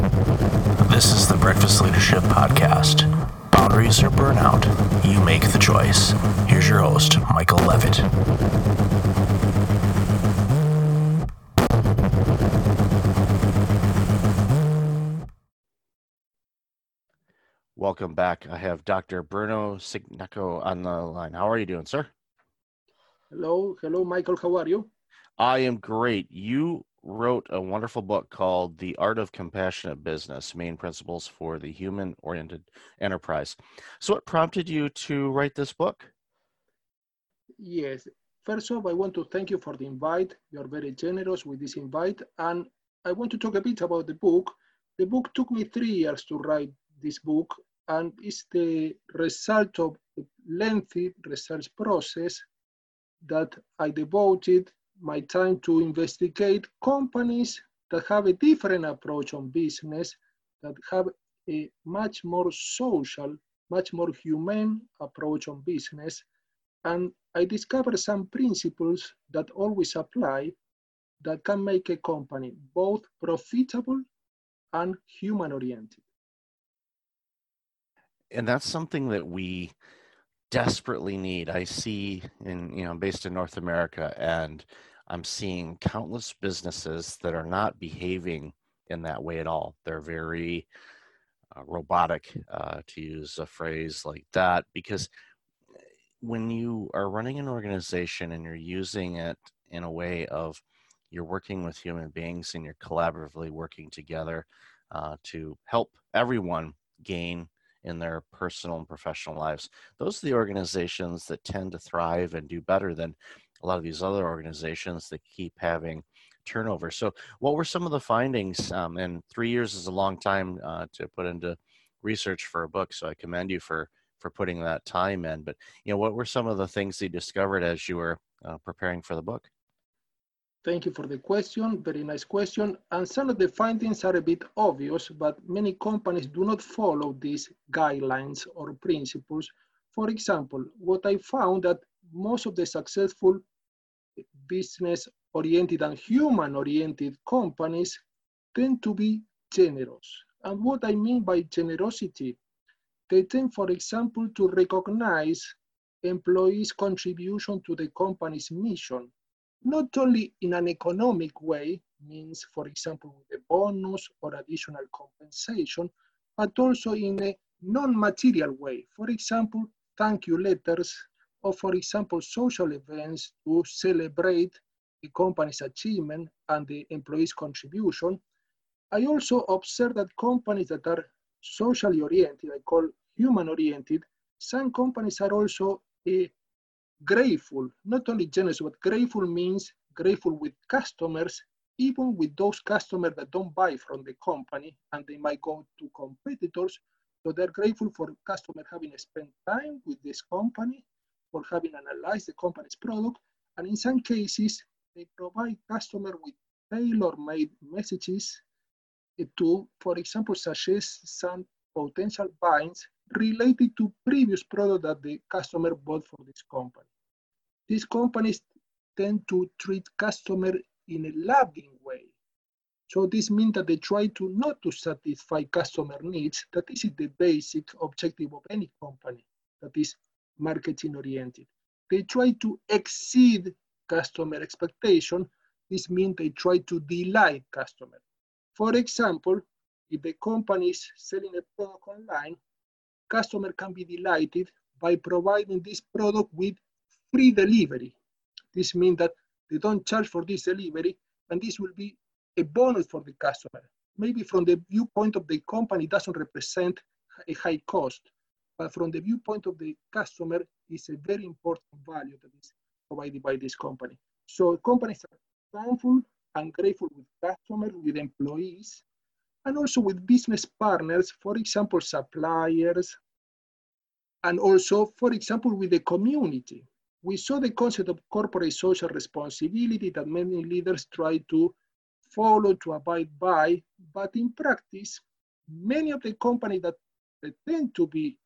This is the Breakfast Leadership Podcast. Boundaries or burnout, you make the choice. Here's your host, Michael Levitt. Welcome back. I have Dr. Bruno Cignacco on the line. How are you doing, sir? Hello, hello, Michael. How are you? I am great. You wrote a wonderful book called The Art of Compassionate Business Main Principles for the Human Oriented Enterprise. So, what prompted you to write this book? Yes. First off, I want to thank you for the invite. You're very generous with this invite. And I want to talk a bit about the book. The book took me three years to write this book, and it's the result of a lengthy research process that I devoted my time to investigate companies that have a different approach on business, that have a much more social, much more humane approach on business. And I discovered some principles that always apply that can make a company both profitable and human oriented. And that's something that we desperately need. I see in, you know, based in North America and I'm seeing countless businesses that are not behaving in that way at all. They're very uh, robotic, uh, to use a phrase like that, because when you are running an organization and you're using it in a way of you're working with human beings and you're collaboratively working together uh, to help everyone gain in their personal and professional lives. Those are the organizations that tend to thrive and do better than a lot of these other organizations that keep having turnover. So, what were some of the findings? Um, and three years is a long time uh, to put into research for a book, so I commend you for for putting that time in. But you know, what were some of the things you discovered as you were uh, preparing for the book? Thank you for the question. Very nice question. And some of the findings are a bit obvious, but many companies do not follow these guidelines or principles. For example, what I found that most of the successful business oriented and human oriented companies tend to be generous. And what I mean by generosity, they tend, for example, to recognize employees' contribution to the company's mission, not only in an economic way, means, for example, with a bonus or additional compensation, but also in a non-material way. For example, thank you letters or for example, social events to celebrate the company's achievement and the employees' contribution. I also observe that companies that are socially oriented, I call human oriented, some companies are also uh, grateful, not only generous, but grateful means grateful with customers, even with those customers that don't buy from the company and they might go to competitors. So they're grateful for customers having spent time with this company for having analyzed the company's product. And in some cases, they provide customer with tailor-made messages to, for example, suggest some potential binds related to previous product that the customer bought from this company. These companies tend to treat customer in a loving way. So this means that they try to not to satisfy customer needs. That is the basic objective of any company. That is marketing oriented. They try to exceed customer expectation. This means they try to delight customer. For example, if the company is selling a product online, customer can be delighted by providing this product with free delivery. This means that they don't charge for this delivery, and this will be a bonus for the customer. Maybe from the viewpoint of the company, doesn't represent a high cost, but from the viewpoint of the customer, it's a very important value that is provided by this company. So companies are thankful and grateful with customers, with employees, and also with business partners, for example, suppliers, and also, for example, with the community. We saw the concept of corporate social responsibility that many leaders try to follow, to abide by, but in practice, many of the companies that tend to be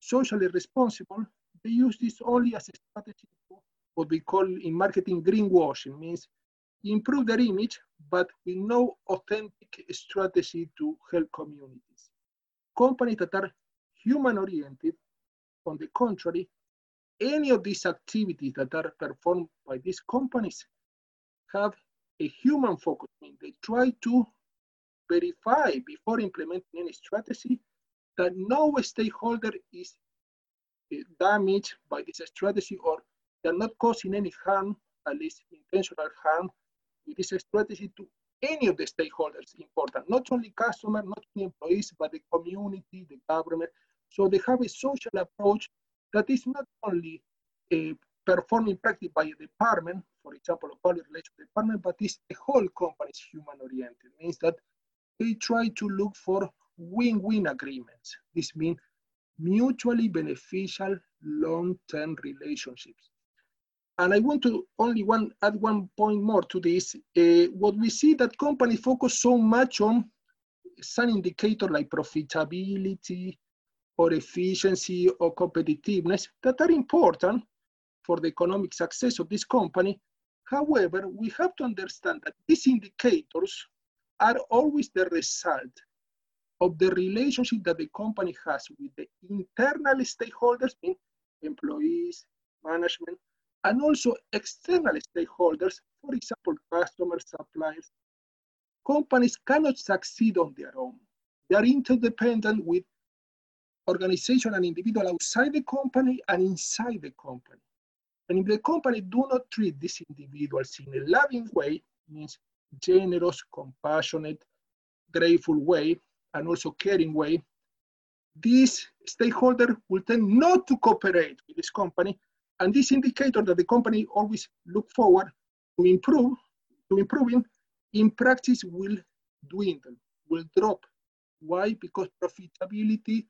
socially responsible, they use this only as a strategy for what we call in marketing greenwashing, means improve their image, but with no authentic strategy to help communities. Companies that are human oriented, on the contrary, any of these activities that are performed by these companies have a human focus. I mean, they try to verify before implementing any strategy that no stakeholder is eh, damaged by this strategy or they're not causing any harm, at least intentional harm, with this strategy to any of the stakeholders important, not only customers, not only employees, but the community, the government. So they have a social approach that is not only uh, performed in practice by a department, for example, a public relations department, but is the whole company is human oriented. Means that they try to look for win-win agreements. This means mutually beneficial long-term relationships. And I want to only one add one point more to this. Uh, what we see that companies focus so much on some indicator like profitability or efficiency or competitiveness that are important for the economic success of this company. However, we have to understand that these indicators are always the result of the relationship that the company has with the internal stakeholders, employees, management, and also external stakeholders, for example, customers, suppliers. Companies cannot succeed on their own. They are interdependent with organization and individual outside the company and inside the company. And if the company do not treat these individuals in a loving way, means generous, compassionate, grateful way, and also caring way, this stakeholder will tend not to cooperate with this company. And this indicator that the company always look forward to improve, to improving, in practice will dwindle, will drop. Why? Because profitability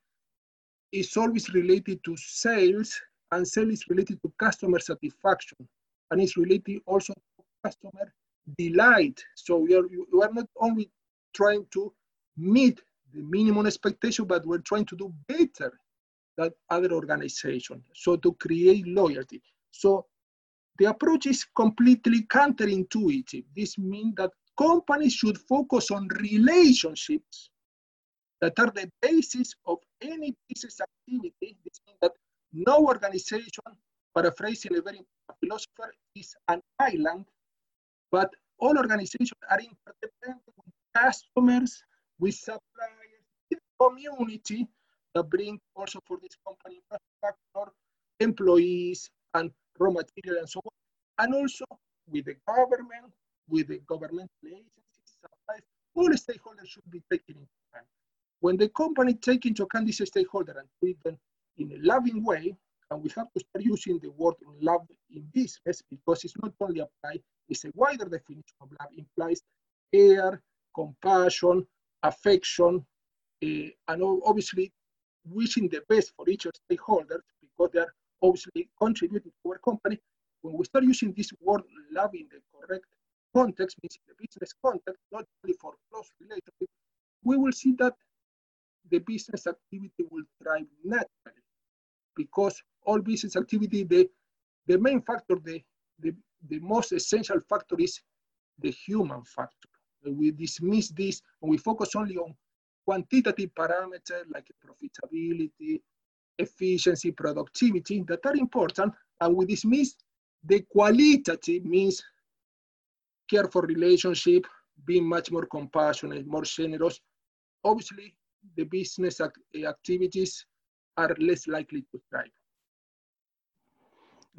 is always related to sales and sales is related to customer satisfaction and it's related also to customer delight. So we are, we are not only trying to meet the minimum expectation, but we're trying to do better than other organizations. So to create loyalty. So the approach is completely counterintuitive. This means that companies should focus on relationships that are the basis of any business activity. This means that no organization, paraphrasing a very philosopher, is an island but all organizations are interdependent with customers, with with community that bring also for this company infrastructure, employees, and raw material and so on. And also with the government, with the governmental agencies, suppliers, all stakeholders should be taken into account. When the company take into account this stakeholder and treat them in a loving way, and we have to start using the word love in business because it's not only applied, it's a wider definition of love, implies care, compassion, affection, uh, and obviously wishing the best for each of stakeholders because they are obviously contributing to our company. When we start using this word love in the correct context, means the business context, not only for close relationship, we will see that the business activity will thrive naturally because all business activity, the, the main factor, the, the, the most essential factor is the human factor. We dismiss this and we focus only on quantitative parameters like profitability, efficiency, productivity that are important, and we dismiss the qualitative means care for relationship, being much more compassionate, more generous. Obviously, the business act activities are less likely to thrive.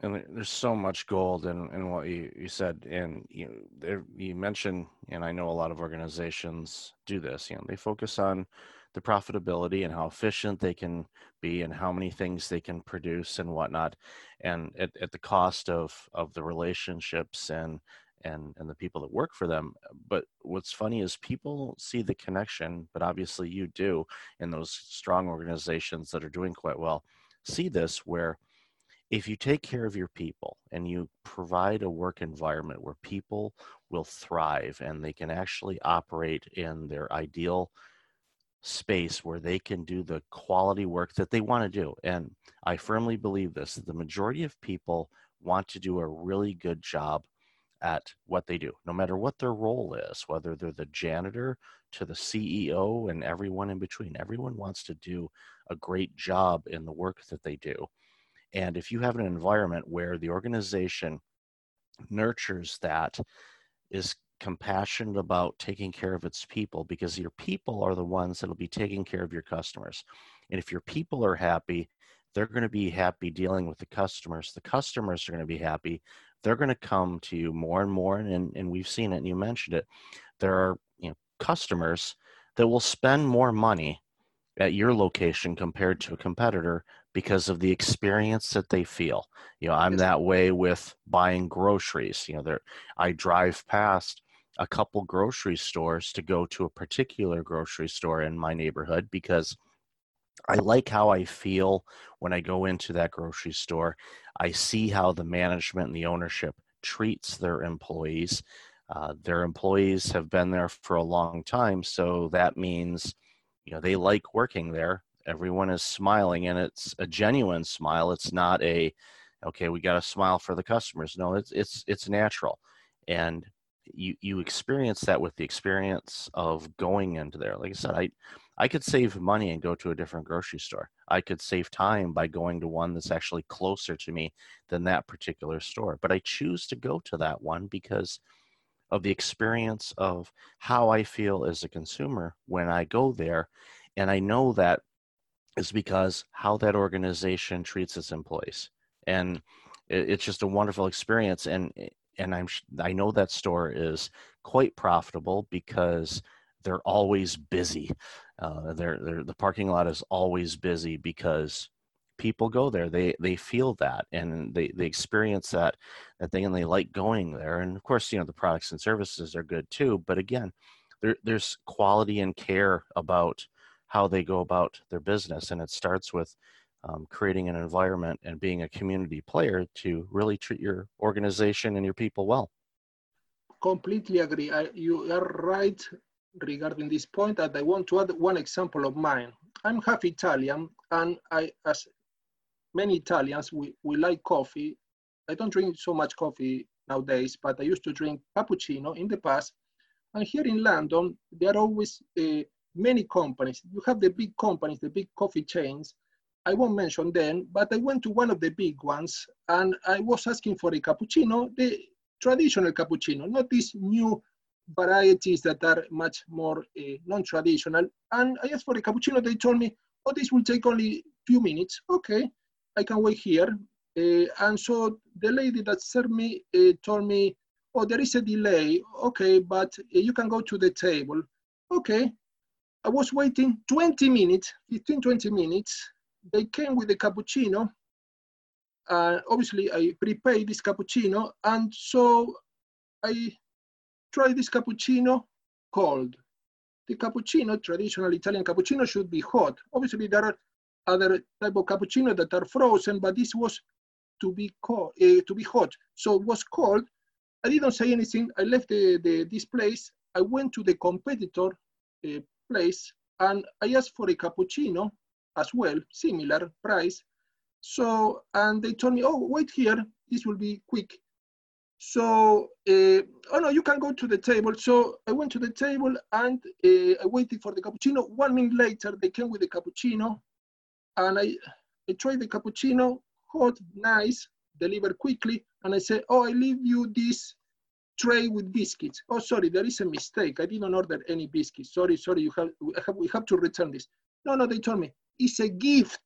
And there's so much gold in, in what you, you said. And you, there, you mentioned, and I know a lot of organizations do this, you know, they focus on the profitability and how efficient they can be and how many things they can produce and whatnot. And at, at the cost of, of the relationships and, and, and the people that work for them. But what's funny is people see the connection, but obviously you do in those strong organizations that are doing quite well, see this where if you take care of your people and you provide a work environment where people will thrive and they can actually operate in their ideal space where they can do the quality work that they want to do. And I firmly believe this the majority of people want to do a really good job at what they do, no matter what their role is, whether they're the janitor to the CEO and everyone in between. Everyone wants to do a great job in the work that they do. And if you have an environment where the organization nurtures that, is compassionate about taking care of its people, because your people are the ones that'll be taking care of your customers. And if your people are happy, they're going to be happy dealing with the customers. The customers are going to be happy. They're going to come to you more and more. And, and we've seen it, and you mentioned it. There are you know, customers that will spend more money at your location compared to a competitor because of the experience that they feel. You know, I'm that way with buying groceries. You know, there I drive past a couple grocery stores to go to a particular grocery store in my neighborhood because I like how I feel when I go into that grocery store. I see how the management and the ownership treats their employees. Uh, their employees have been there for a long time, so that means you know they like working there. Everyone is smiling, and it's a genuine smile. It's not a okay, we got to smile for the customers. No, it's it's it's natural, and you you experience that with the experience of going into there. Like I said, I I could save money and go to a different grocery store. I could save time by going to one that's actually closer to me than that particular store. But I choose to go to that one because of the experience of how I feel as a consumer when I go there. And I know that is because how that organization treats its employees. And it's just a wonderful experience. And and I'm I know that store is quite profitable because they're always busy. Uh, they're, they're, the parking lot is always busy because people go there. They they feel that and they they experience that that thing and they like going there. And of course, you know the products and services are good too. But again, there, there's quality and care about how they go about their business, and it starts with um, creating an environment and being a community player to really treat your organization and your people well. Completely agree. I, you are right regarding this point and I want to add one example of mine. I'm half Italian and I, as many Italians, we, we like coffee. I don't drink so much coffee nowadays, but I used to drink cappuccino in the past. And here in London, there are always uh, many companies. You have the big companies, the big coffee chains. I won't mention them, but I went to one of the big ones and I was asking for a cappuccino, the traditional cappuccino, not these new varieties that are much more uh, non-traditional. And I asked for a cappuccino. They told me, oh, this will take only few minutes. Okay, I can wait here. Uh, and so the lady that served me uh, told me, oh, there is a delay. Okay, but you can go to the table. Okay, I was waiting 20 minutes, 15, 20 minutes. They came with the cappuccino. Uh, obviously, I prepaid this cappuccino. And so I try this cappuccino cold. The cappuccino, traditional Italian cappuccino, should be hot. Obviously, there are other type of cappuccino that are frozen, but this was to be cold, uh, to be hot. So it was cold. I didn't say anything. I left the, the this place. I went to the competitor uh, place and I asked for a cappuccino as well, similar price. So, and they told me, oh, wait here. This will be quick. So, uh, oh no, you can go to the table. So I went to the table and uh, I waited for the cappuccino. One minute later, they came with the cappuccino and I, I tried the cappuccino, hot, nice, delivered quickly. And I said, oh, I leave you this tray with biscuits. Oh, sorry, there is a mistake. I didn't order any biscuits. Sorry, sorry, you have, we have, we have to return this. No, no, they told me, it's a gift.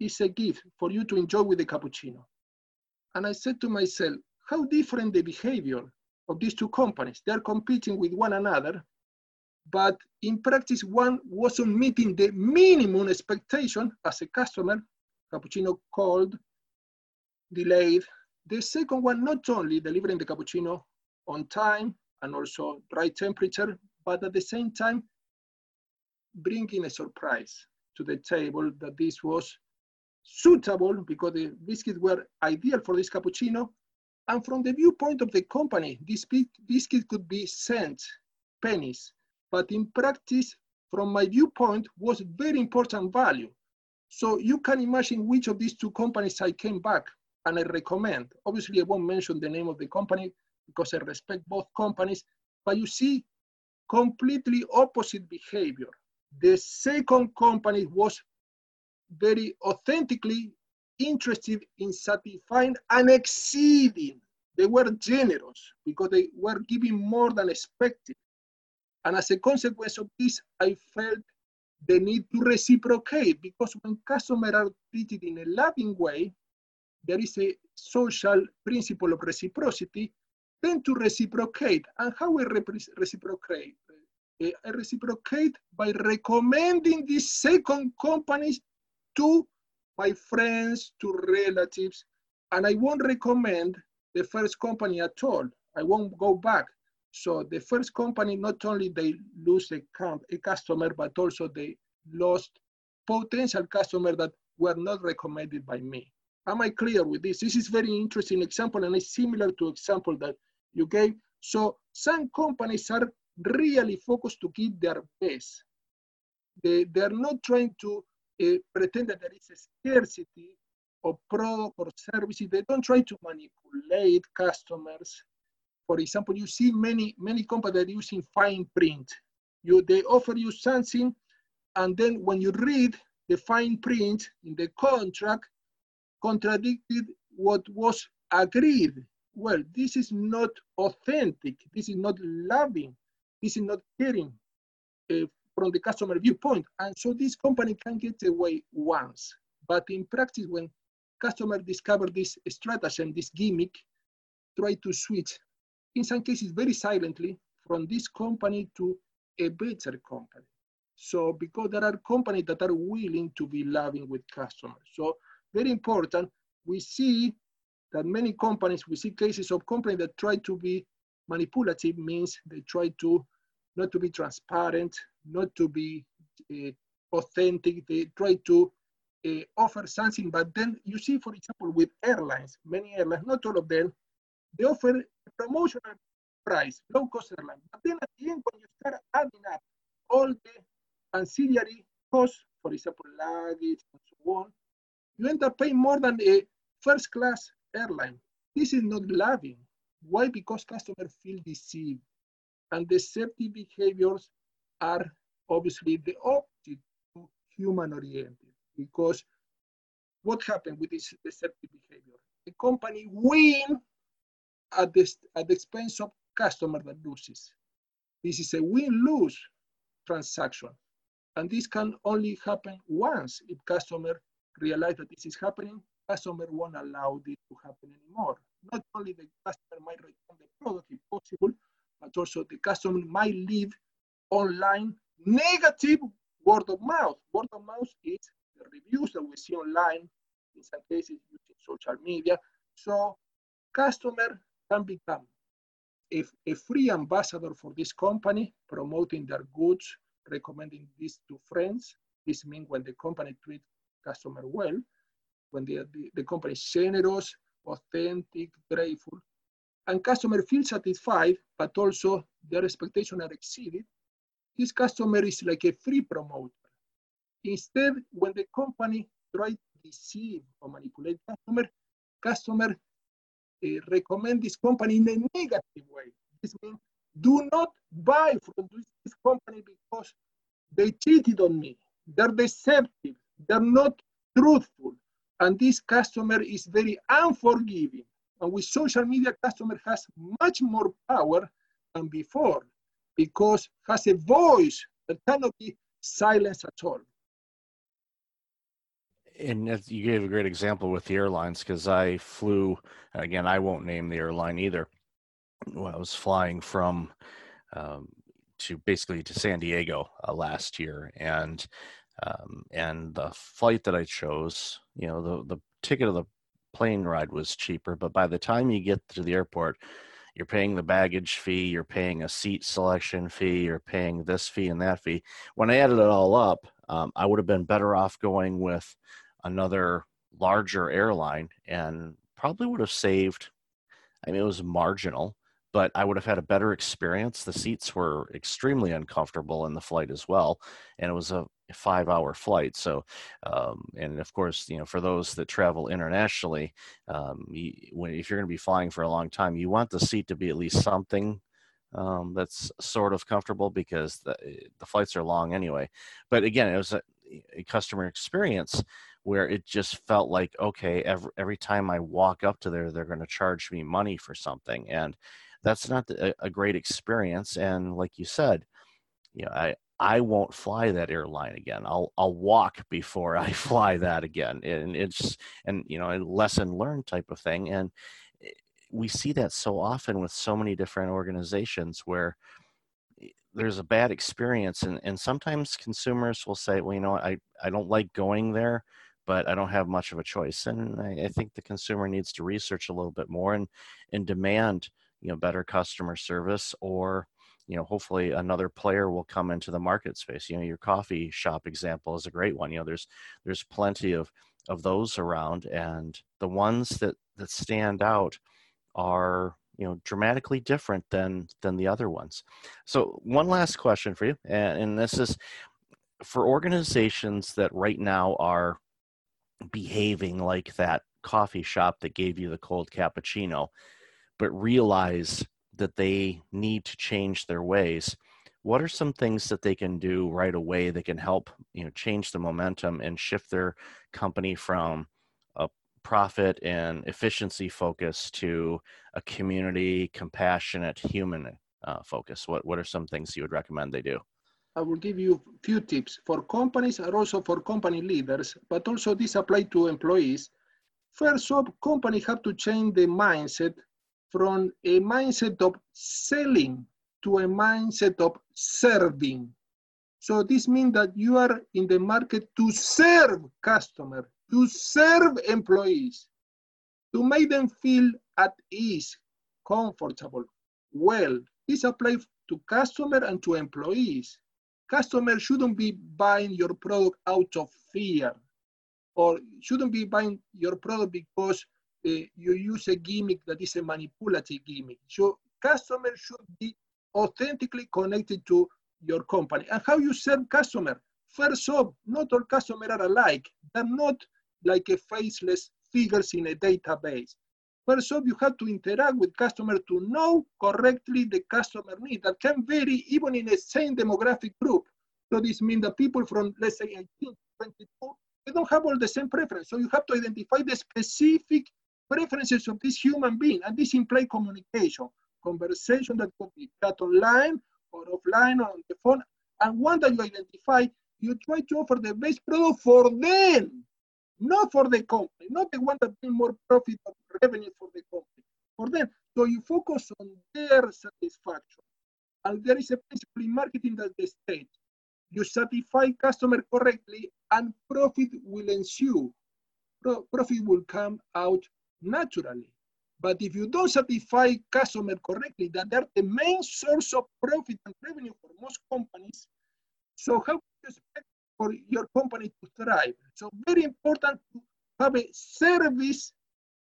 It's a gift for you to enjoy with the cappuccino. And I said to myself, how different the behavior of these two companies. They're competing with one another, but in practice, one wasn't meeting the minimum expectation as a customer, cappuccino cold, delayed. The second one, not only delivering the cappuccino on time and also right temperature, but at the same time, bringing a surprise to the table that this was suitable because the biscuits were ideal for this cappuccino and from the viewpoint of the company, this biscuit could be cents, pennies, but in practice, from my viewpoint, was very important value. So you can imagine which of these two companies I came back and I recommend. Obviously, I won't mention the name of the company, because I respect both companies, but you see completely opposite behavior. The second company was very authentically interested in satisfying and exceeding. They were generous because they were giving more than expected. And as a consequence of this, I felt the need to reciprocate because when customers are treated in a loving way, there is a social principle of reciprocity, then to reciprocate. And how we reciprocate? Eh, I reciprocate by recommending these second companies to my friends, to relatives, and I won't recommend the first company at all. I won't go back. So the first company, not only they lose a, a customer, but also they lost potential customer that were not recommended by me. Am I clear with this? This is very interesting example and it's similar to example that gave. So some companies are really focused to keep their best. They, they're not trying to uh, pretend that there is a scarcity of product or services. They don't try to manipulate customers. For example, you see many, many companies that are using fine print. You, they offer you something, and then when you read the fine print in the contract, contradicted what was agreed. Well, this is not authentic. This is not loving. This is not caring uh, from the customer viewpoint. And so this company can get away once. But in practice, when customer discover this stratagem, this gimmick, try to switch, in some cases very silently, from this company to a better company. So because there are companies that are willing to be loving with customers. So very important, we see that many companies, we see cases of companies that try to be manipulative means they try to not to be transparent, not to be uh, authentic. They try to uh, offer something, but then you see, for example, with airlines, many airlines, not all of them, they offer a promotional price, low cost airline. But then at the end, when you start adding up all the ancillary costs, for example, luggage and so on, you end up paying more than a first class airline. This is not loving. Why? Because customers feel deceived. And deceptive behaviors are obviously the opposite to human oriented because what happened with this deceptive behavior? The company win at the, at the expense of customer that loses. This is a win-lose transaction. And this can only happen once if customer realize that this is happening, customer won't allow this to happen anymore. Not only the customer might return the product if possible, but also the customer might leave online negative word of mouth. Word of mouth is the reviews that we see online, in some cases using social media. So customer can become a, a free ambassador for this company, promoting their goods, recommending this to friends. This means when the company treats customer well, when the, the, the company is generous, authentic, grateful, and customer feels satisfied, but also their expectations are exceeded, this customer is like a free promoter. Instead, when the company tries to deceive or manipulate customer, customer uh, recommend this company in a negative way. This means do not buy from this company because they cheated on me. They're deceptive. They're not truthful. And this customer is very unforgiving. And with social media, customer has much more power than before because has a voice that cannot be silenced at all. And you gave a great example with the airlines because I flew, again, I won't name the airline either. Well, I was flying from um, to basically to San Diego uh, last year, and um, and the flight that I chose, you know, the the ticket of the plane ride was cheaper, but by the time you get to the airport, you're paying the baggage fee, you're paying a seat selection fee, you're paying this fee and that fee. When I added it all up, um, I would have been better off going with another larger airline and probably would have saved. I mean, it was marginal, but I would have had a better experience. The seats were extremely uncomfortable in the flight as well, and it was a five hour flight. So, um, and of course, you know, for those that travel internationally, um, you, when, if you're going to be flying for a long time, you want the seat to be at least something um, that's sort of comfortable because the, the flights are long anyway. But again, it was a, a customer experience where it just felt like okay every, every time i walk up to there they're going to charge me money for something and that's not a, a great experience and like you said you know i i won't fly that airline again i'll i'll walk before i fly that again and it's and you know a lesson learned type of thing and eh, we see that so often with so many different organizations where eh, there's a bad experience and, and sometimes consumers will say well you know I, I don't like going there but I don't have much of a choice. And I, I, think the consumer needs to research a little bit more and and demand you know better customer service or you know hopefully another player will come into the market space. You know your coffee shop example is a great one. You know there's there's plenty of of those around and the ones that that stand out are you know dramatically different than than the other ones. So one last question for you and, and this is for organizations that right now are behaving like that coffee shop that gave you the cold cappuccino but realize that they need to change their ways. What are some things that they can do right away that can help you know change the momentum and shift their company from a profit and efficiency focus to a community compassionate human uh, focus? What what are some things you would recommend they do? I will give you a few tips. For companies and also for company leaders, but also this apply to employees. First off, companies have to change the mindset from a mindset of selling to a mindset of serving. So this means that you are in the market to serve customers, to serve employees, to make them feel at ease, comfortable, well. This applies to customer and to employees. Customers shouldn't be buying your product out of fear or shouldn't be buying your product because Eh, you use a gimmick that is a manipulative gimmick. So customers should be authentically connected to your company. And how you serve customer? First off, not all customers are alike. They're not like a faceless figures in a database. First off, you have to interact with customer to know correctly the customer need that can vary even in the same demographic group. So this means that people from, let's say, 18 to 22, they don't have all the same preference. So you have to identify the specific preferences of this human being, and this implies communication, conversation that could be cut online or offline or on the phone. And one that you identify, you try to offer the best product for them, not for the company, not the one that brings more profit or revenue for the company, for them. So you focus on their satisfaction. And there is a principle in marketing that the state. You satisfy customer correctly and profit will ensue. Pro profit will come out naturally. But if you don't satisfy customer correctly, that they're the main source of profit and revenue for most companies, so how do you expect for your company to thrive? So very important to have a service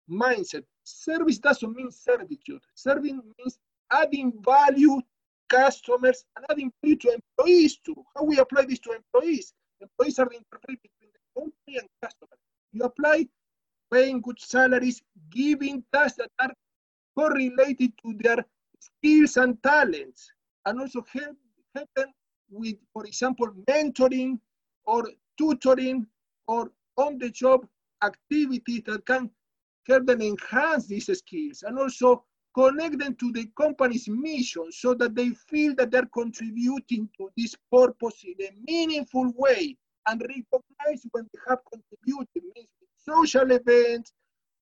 mindset. Service doesn't mean servitude. Serving means adding value customers and adding value to employees too. How we apply this to employees? Employees are the interface between the company and customer. You apply paying good salaries, giving tasks that are correlated to their skills and talents, and also help, help them with, for example, mentoring or tutoring or on-the-job activities that can help them enhance these skills and also connect them to the company's mission so that they feel that they're contributing to this purpose in a meaningful way and recognize when they have contributed. Means social events,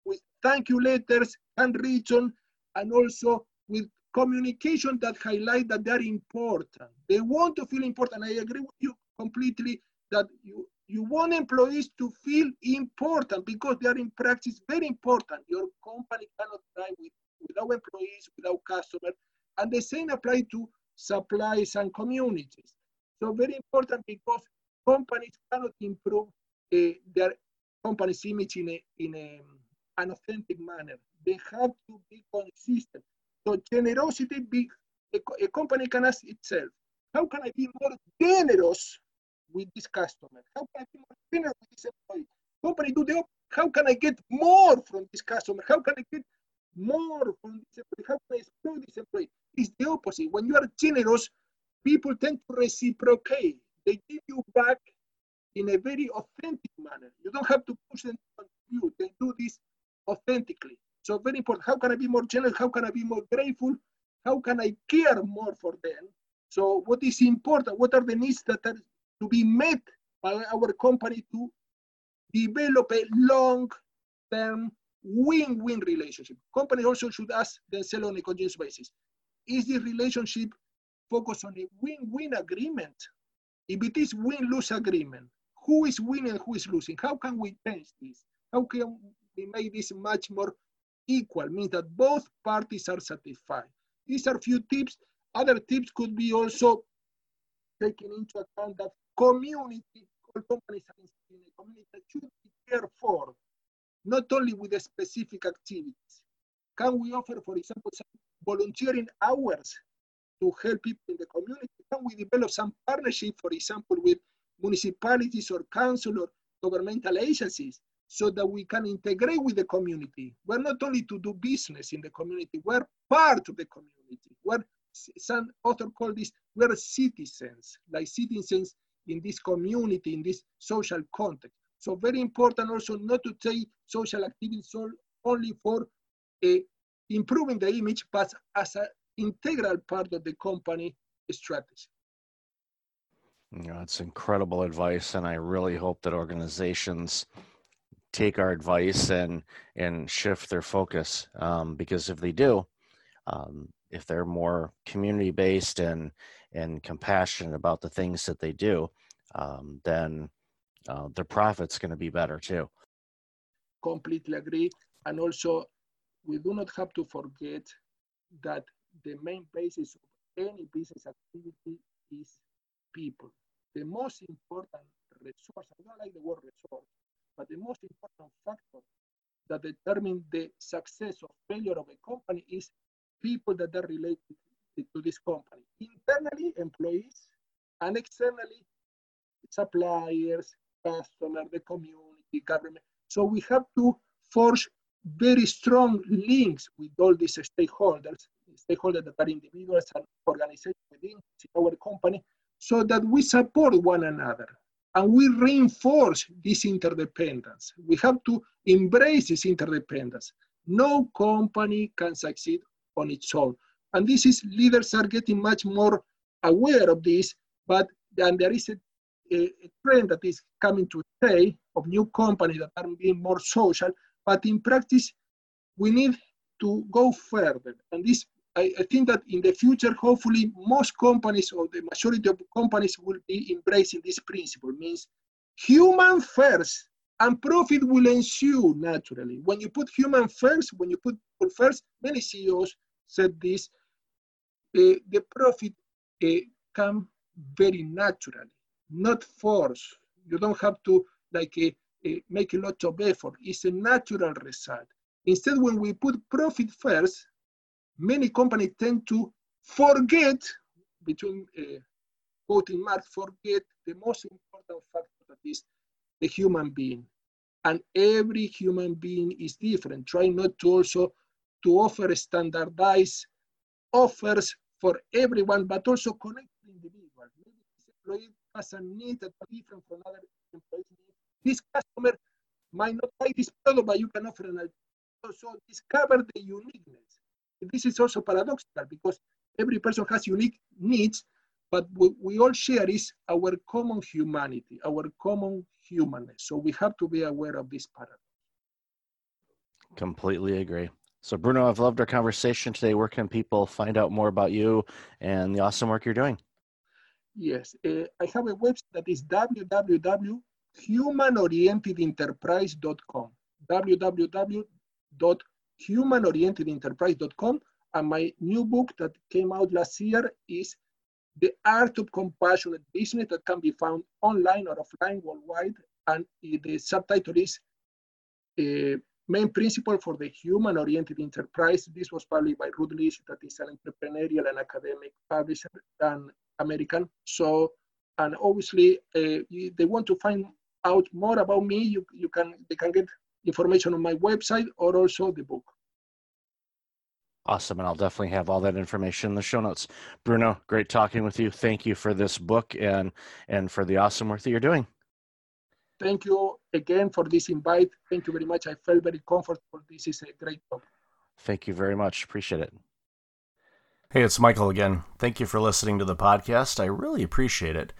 with thank you letters, handwritten, and also with communication that highlight that they're important. They want to feel important. I agree with you completely that you, you want employees to feel important because they are in practice very important. Your company cannot thrive with, without employees, without customers. And the same apply to supplies and communities. So very important because companies cannot improve uh, their company's image in a in a an authentic manner. They have to be consistent. So generosity, be, a, a company can ask itself, how can I be more generous with this customer? How can I be more generous with this employee? Company do the how can I get more from this customer? How can I get more from this employee? How can I exploit this employee? It's the opposite. When you are generous, people tend to reciprocate. They give you back in a very authentic manner. You don't have to push them to you. They do this authentically. So very important. How can I be more generous? How can I be more grateful? How can I care more for them? So what is important? What are the needs that are to be met by our company to develop a long-term win-win relationship? Companies also should ask themselves on a continuous basis, is this relationship focused on a win-win agreement? If it is win-lose agreement, who is winning, who is losing? How can we change this? How can we make this much more equal? Means that both parties are satisfied. These are few tips. Other tips could be also taking into account that community, all companies are in a community that should be cared for, not only with the specific activities. Can we offer, for example, some volunteering hours to help people in the community? Can we develop some partnership, for example, with municipalities or council or governmental agencies so that we can integrate with the community. We're not only to do business in the community, we're part of the community. We're, some author call this, we're citizens, like citizens in this community, in this social context. So very important also not to take social activities only for uh, improving the image, but as an integral part of the company strategy. You know, it's incredible advice, and I really hope that organizations take our advice and and shift their focus. Um, because if they do, um, if they're more community based and and compassionate about the things that they do, um, then uh, their profit's going to be better too. Completely agree, and also we do not have to forget that the main basis of any business activity is people. The most important resource, I don't like the word resource, but the most important factor that determines the success or failure of a company is people that are related to this company. Internally, employees, and externally, suppliers, customers, the community, government. So we have to forge very strong links with all these stakeholders, stakeholders that are individuals and organizations within our company, so that we support one another and we reinforce this interdependence. We have to embrace this interdependence. No company can succeed on its own. And this is, leaders are getting much more aware of this, but then there is a, a, a trend that is coming to stay of new companies that are being more social, but in practice, we need to go further. And this I, I, think that in the future, hopefully, most companies or the majority of companies will be embracing this principle. Means human first, and profit will ensue naturally. When you put human first, when you put people first, many CEOs said this. Uh, the profit uh, come very naturally, not forced. You don't have to like uh, make a lot of effort. It's a natural result. Instead, when we put profit first, many companies tend to forget, between uh, quoting Marx, forget the most important factor that is the human being. And every human being is different. Try not to also to offer standardized offers for everyone, but also connect the individual. Maybe this employee has a need that is different from other employees. This customer might not buy this product, but you can offer an alternative. So discover the uniqueness this is also paradoxical because every person has unique needs, but what we all share is our common humanity, our common humanness. So we have to be aware of this paradox. Completely agree. So, Bruno, I've loved our conversation today. Where can people find out more about you and the awesome work you're doing? Yes, uh, I have a website that is www.humanorientedenterprise.com. www humanorientedenterprise.com. And my new book that came out last year is The Art of Compassionate Business that can be found online or offline worldwide. And the subtitle is uh, main principle for the human-oriented enterprise. This was published by List, that is an entrepreneurial and academic publisher and American. So, and obviously, uh, they want to find out more about me. You, you can they can get information on my website or also the book. Awesome. And I'll definitely have all that information in the show notes. Bruno, great talking with you. Thank you for this book and and for the awesome work that you're doing. Thank you again for this invite. Thank you very much. I felt very comfortable. This is a great talk. Thank you very much. Appreciate it. Hey, it's Michael again. Thank you for listening to the podcast. I really appreciate it.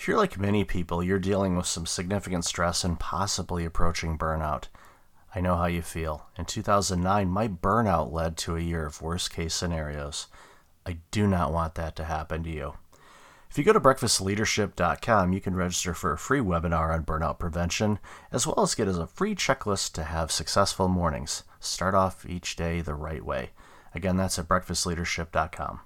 If you're like many people, you're dealing with some significant stress and possibly approaching burnout. I know how you feel. In 2009, my burnout led to a year of worst case scenarios. I do not want that to happen to you. If you go to breakfastleadership.com, you can register for a free webinar on burnout prevention, as well as get as a free checklist to have successful mornings. Start off each day the right way. Again, that's at breakfastleadership.com.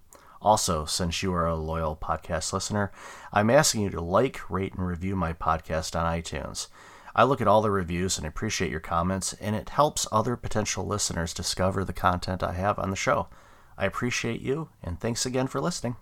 Also, since you are a loyal podcast listener, I'm asking you to like, rate, and review my podcast on iTunes. I look at all the reviews and appreciate your comments, and it helps other potential listeners discover the content I have on the show. I appreciate you, and thanks again for listening.